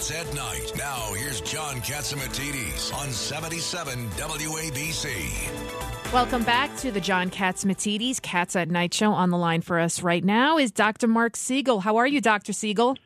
Cats at Night. Now, here's John Catsimatidis on 77 WABC. Welcome back to the John Catsimatidis Cats at Night show. On the line for us right now is Dr. Marc Siegel. How are you, Dr. Siegel?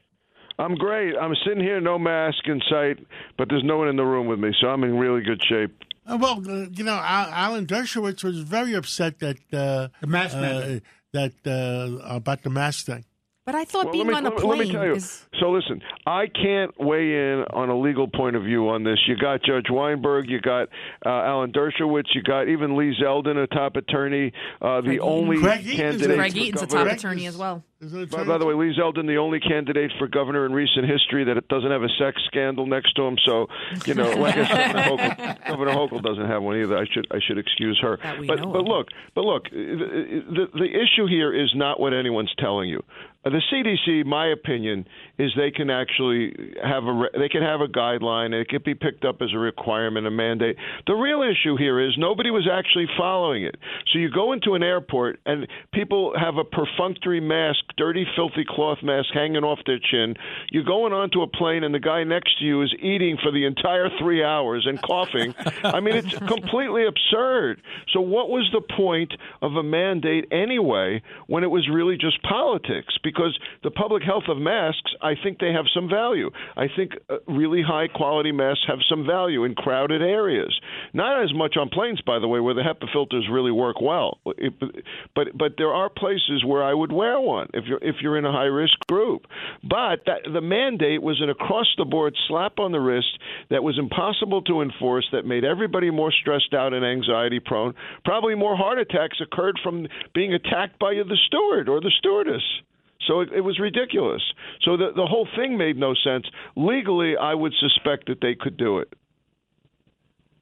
I'm great. I'm sitting here, no mask in sight, but there's no one in the room with me, so I'm in really good shape. Uh, well, uh, you know, Alan Dershowitz was very upset that uh, The mask uh, that uh, about the mask thing. But I thought Well, being me, on a plane let me tell you. is. So listen, I can't weigh in on a legal point of view on this. You got Judge Weinberg, you got uh, Alan Dershowitz, you got even Lee Zeldin, a top attorney, uh, the Craig only Craig Eaton's candidate. Greg for Eaton's a governor. top attorney as well. By, by the way, Lee Zeldin, the only candidate for governor in recent history that doesn't have a sex scandal next to him. So, you know, well, I guess Governor Hochul, Governor Hochul doesn't have one either. I should I should excuse her. But but of. look, but look, the, the the issue here is not what anyone's telling you. Uh, The CDC, my opinion, is they can actually have a they can have a guideline. It could be picked up as a requirement, a mandate. The real issue here is nobody was actually following it. So you go into an airport and people have a perfunctory mask, dirty, filthy cloth mask hanging off their chin. You're going onto a plane and the guy next to you is eating for the entire three hours and coughing. I mean, it's completely absurd. So what was the point of a mandate anyway when it was really just politics? Because the public health of masks, I think they have some value. I think uh, really high quality masks have some value in crowded areas. Not as much on planes, by the way, where the HEPA filters really work well. It, but but there are places where I would wear one if you're if you're in a high risk group. But that, the mandate was an across the board slap on the wrist that was impossible to enforce. That made everybody more stressed out and anxiety prone. Probably more heart attacks occurred from being attacked by the steward or the stewardess. So it, it was ridiculous. So the the whole thing made no sense. Legally, I would suspect that they could do it.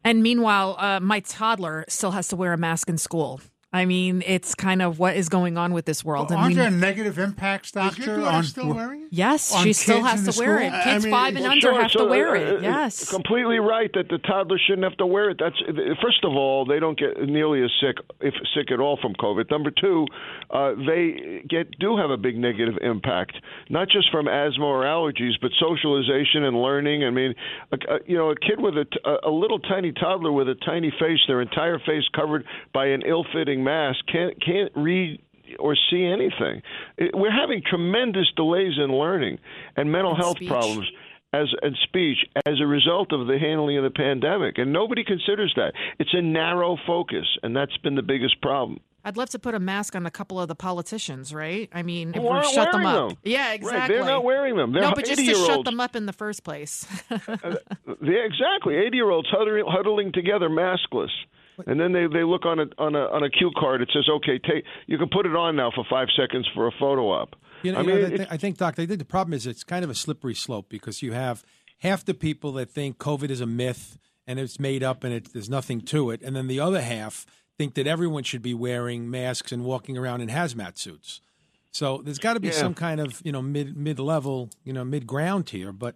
And meanwhile, uh, my toddler still has to wear a mask in school. I mean, it's kind of what is going on with this world. Aren't we- there negative impacts, Is your doctor? on still wearing it? yes, on she still has to wear school? it. I Kids mean, five and well, under Sure, have so, to wear uh, it. uh, Yes. completely right that the toddler shouldn't have to wear it. That's first of all, they don't get nearly as sick, if sick at all, from COVID. Number two, uh, they get do have a big negative impact, not just from asthma or allergies, but socialization and learning. I mean, a, a, you know, a kid with a little tiny toddler with a tiny face, their entire face covered by an ill-fitting mask, can't can't read or see anything. We're having tremendous delays in learning and mental And health speech. problems as and speech as a result of the handling of the pandemic, and nobody considers that. It's a narrow focus, and that's been the biggest problem. I'd love to put a mask on a couple of the politicians, right? I mean, if we shut them up. them. Yeah, Right, exactly. they're not wearing them. They're no, but just to shut them up in the first place. Uh, yeah, exactly. Eighty-year-olds huddling, huddling together, maskless, and then they they look on a on a on a cue card. It says, "Okay, take you can put it on now for five seconds for a photo op." You know, I you mean, know, it- the- I think, Doctor, I think the problem is it's kind of a slippery slope because you have half the people that think COVID is a myth and it's made up and it, there's nothing to it, and then the other half think that everyone should be wearing masks and walking around in hazmat suits. So there's got to be Yeah. some kind of you know mid mid level you know mid ground here. But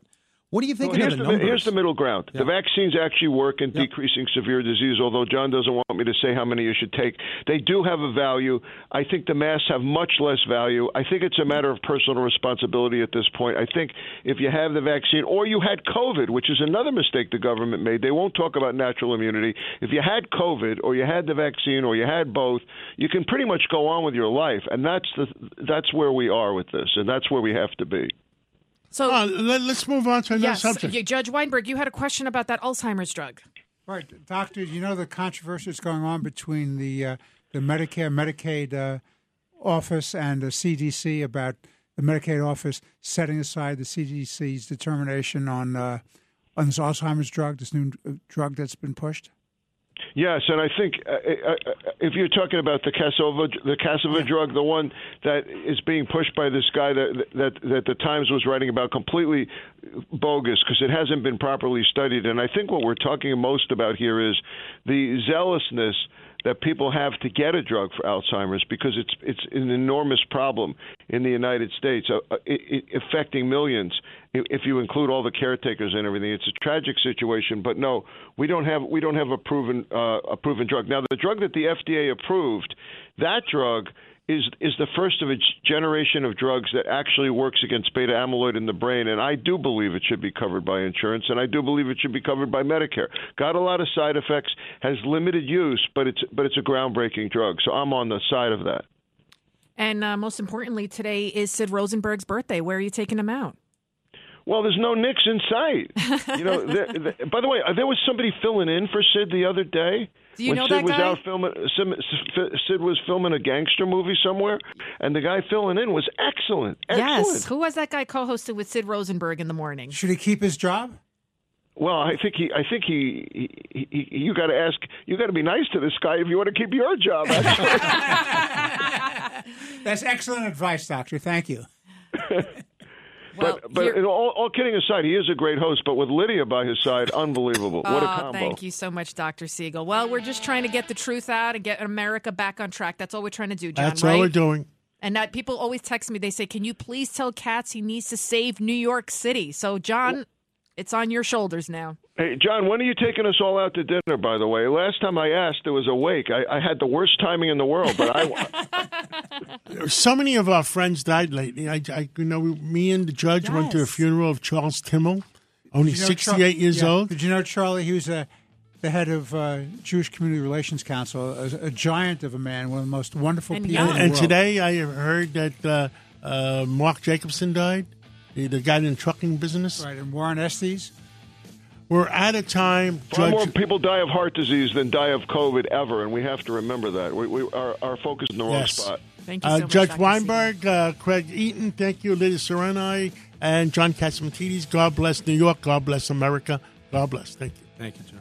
what do you think Well, here's, the here's the middle ground. Yeah. The vaccines actually work in Yeah. decreasing severe disease, although John doesn't want me to say how many you should take. They do have a value. I think the masks have much less value. I think it's a matter of personal responsibility at this point. I think if you have the vaccine or you had COVID, which is another mistake the government made, they won't talk about natural immunity. If you had COVID or you had the vaccine or you had both, you can pretty much go on with your life, and that's the that's where we are with this, and that's where we have to be. So, Uh, let, us move on to another yes, subject. yeah, Judge Weinberg, you had a question about that Alzheimer's drug. Right, doctor. You know the controversy that's going on between the uh, the Medicare Medicaid uh, office and the CDC about the Medicaid office setting aside the CDC's determination on uh, on this Alzheimer's drug, this new uh, drug that's been pushed. Yes, and I think uh, uh, uh, if you're talking about the Cassava, the Cassava drug, the one that is being pushed by this guy that that that the Times was writing about, completely bogus because it hasn't been properly studied. And I think what we're talking most about here is the zealousness that people have to get a drug for Alzheimer's because it's it's an enormous problem in the United States, uh, uh it, it, affecting millions. If you include all the caretakers and everything, it's a tragic situation. But no, we don't have we don't have a proven uh, a proven drug. Now, the drug that the FDA approved, that drug is is the first of a generation of drugs that actually works against beta amyloid in the brain, and I do believe it should be covered by insurance, and I do believe it should be covered by Medicare. Got a lot of side effects, has limited use, but it's but it's a groundbreaking drug, so I'm on the side of that. And uh, most importantly, today is Sid Rosenberg's birthday. Where are you taking him out? Well, there's no Knicks in sight. you know. there, there, by the way, uh, there was somebody filling in for Sid the other day. Do you when know Sid that was guy? out filming, Sid was filming a gangster movie somewhere, and the guy filling in was excellent. excellent. Yes. Who was that guy co-hosted with Sid Rosenberg in the morning? Should he keep his job? Well, I think he. I think he. he, he you got to ask. You got to be nice to this guy if you want to keep your job. That's excellent advice, doctor. Thank you. Well, but but all, all, kidding aside, he is a great host. But with Lydia by his side, unbelievable! What a ah, combo! Thank you so much, Dr. Siegel. Well, we're just trying to get the truth out and get America back on track. That's all we're trying to do, John. That's right? all we're doing. And that people always text me. They say, "Can you please tell Katz he needs to save New York City?" So, John, it's on your shoulders now. Hey, John, when are you taking us all out to dinner? By the way, last time I asked, it was a wake. I, I had the worst timing in the world, but I. so many of our friends died lately. I, I you know, me and the judge yes. went to the funeral of Charles Timmel, only you know 68 Char- years yeah. old. Did you know Charlie? He was a, the head of uh, Jewish Community Relations Council, a, a, giant of a man, one of the most wonderful And people young. in the And today I heard that uh, uh, Mark Jacobson died, the, the guy in the trucking business. right, and Warren Estes. We're at a time, Far more people die of heart disease than die of COVID ever, and we have to remember that. We, we our, our focus is in the wrong Yes. spot. Thank you Uh, much, Judge Dr. Weinberg, uh, Craig Eaton, thank you, Lydia Sereni, and John Catsimatidis. God bless New York. God bless America. God bless. Thank you. Thank you, John.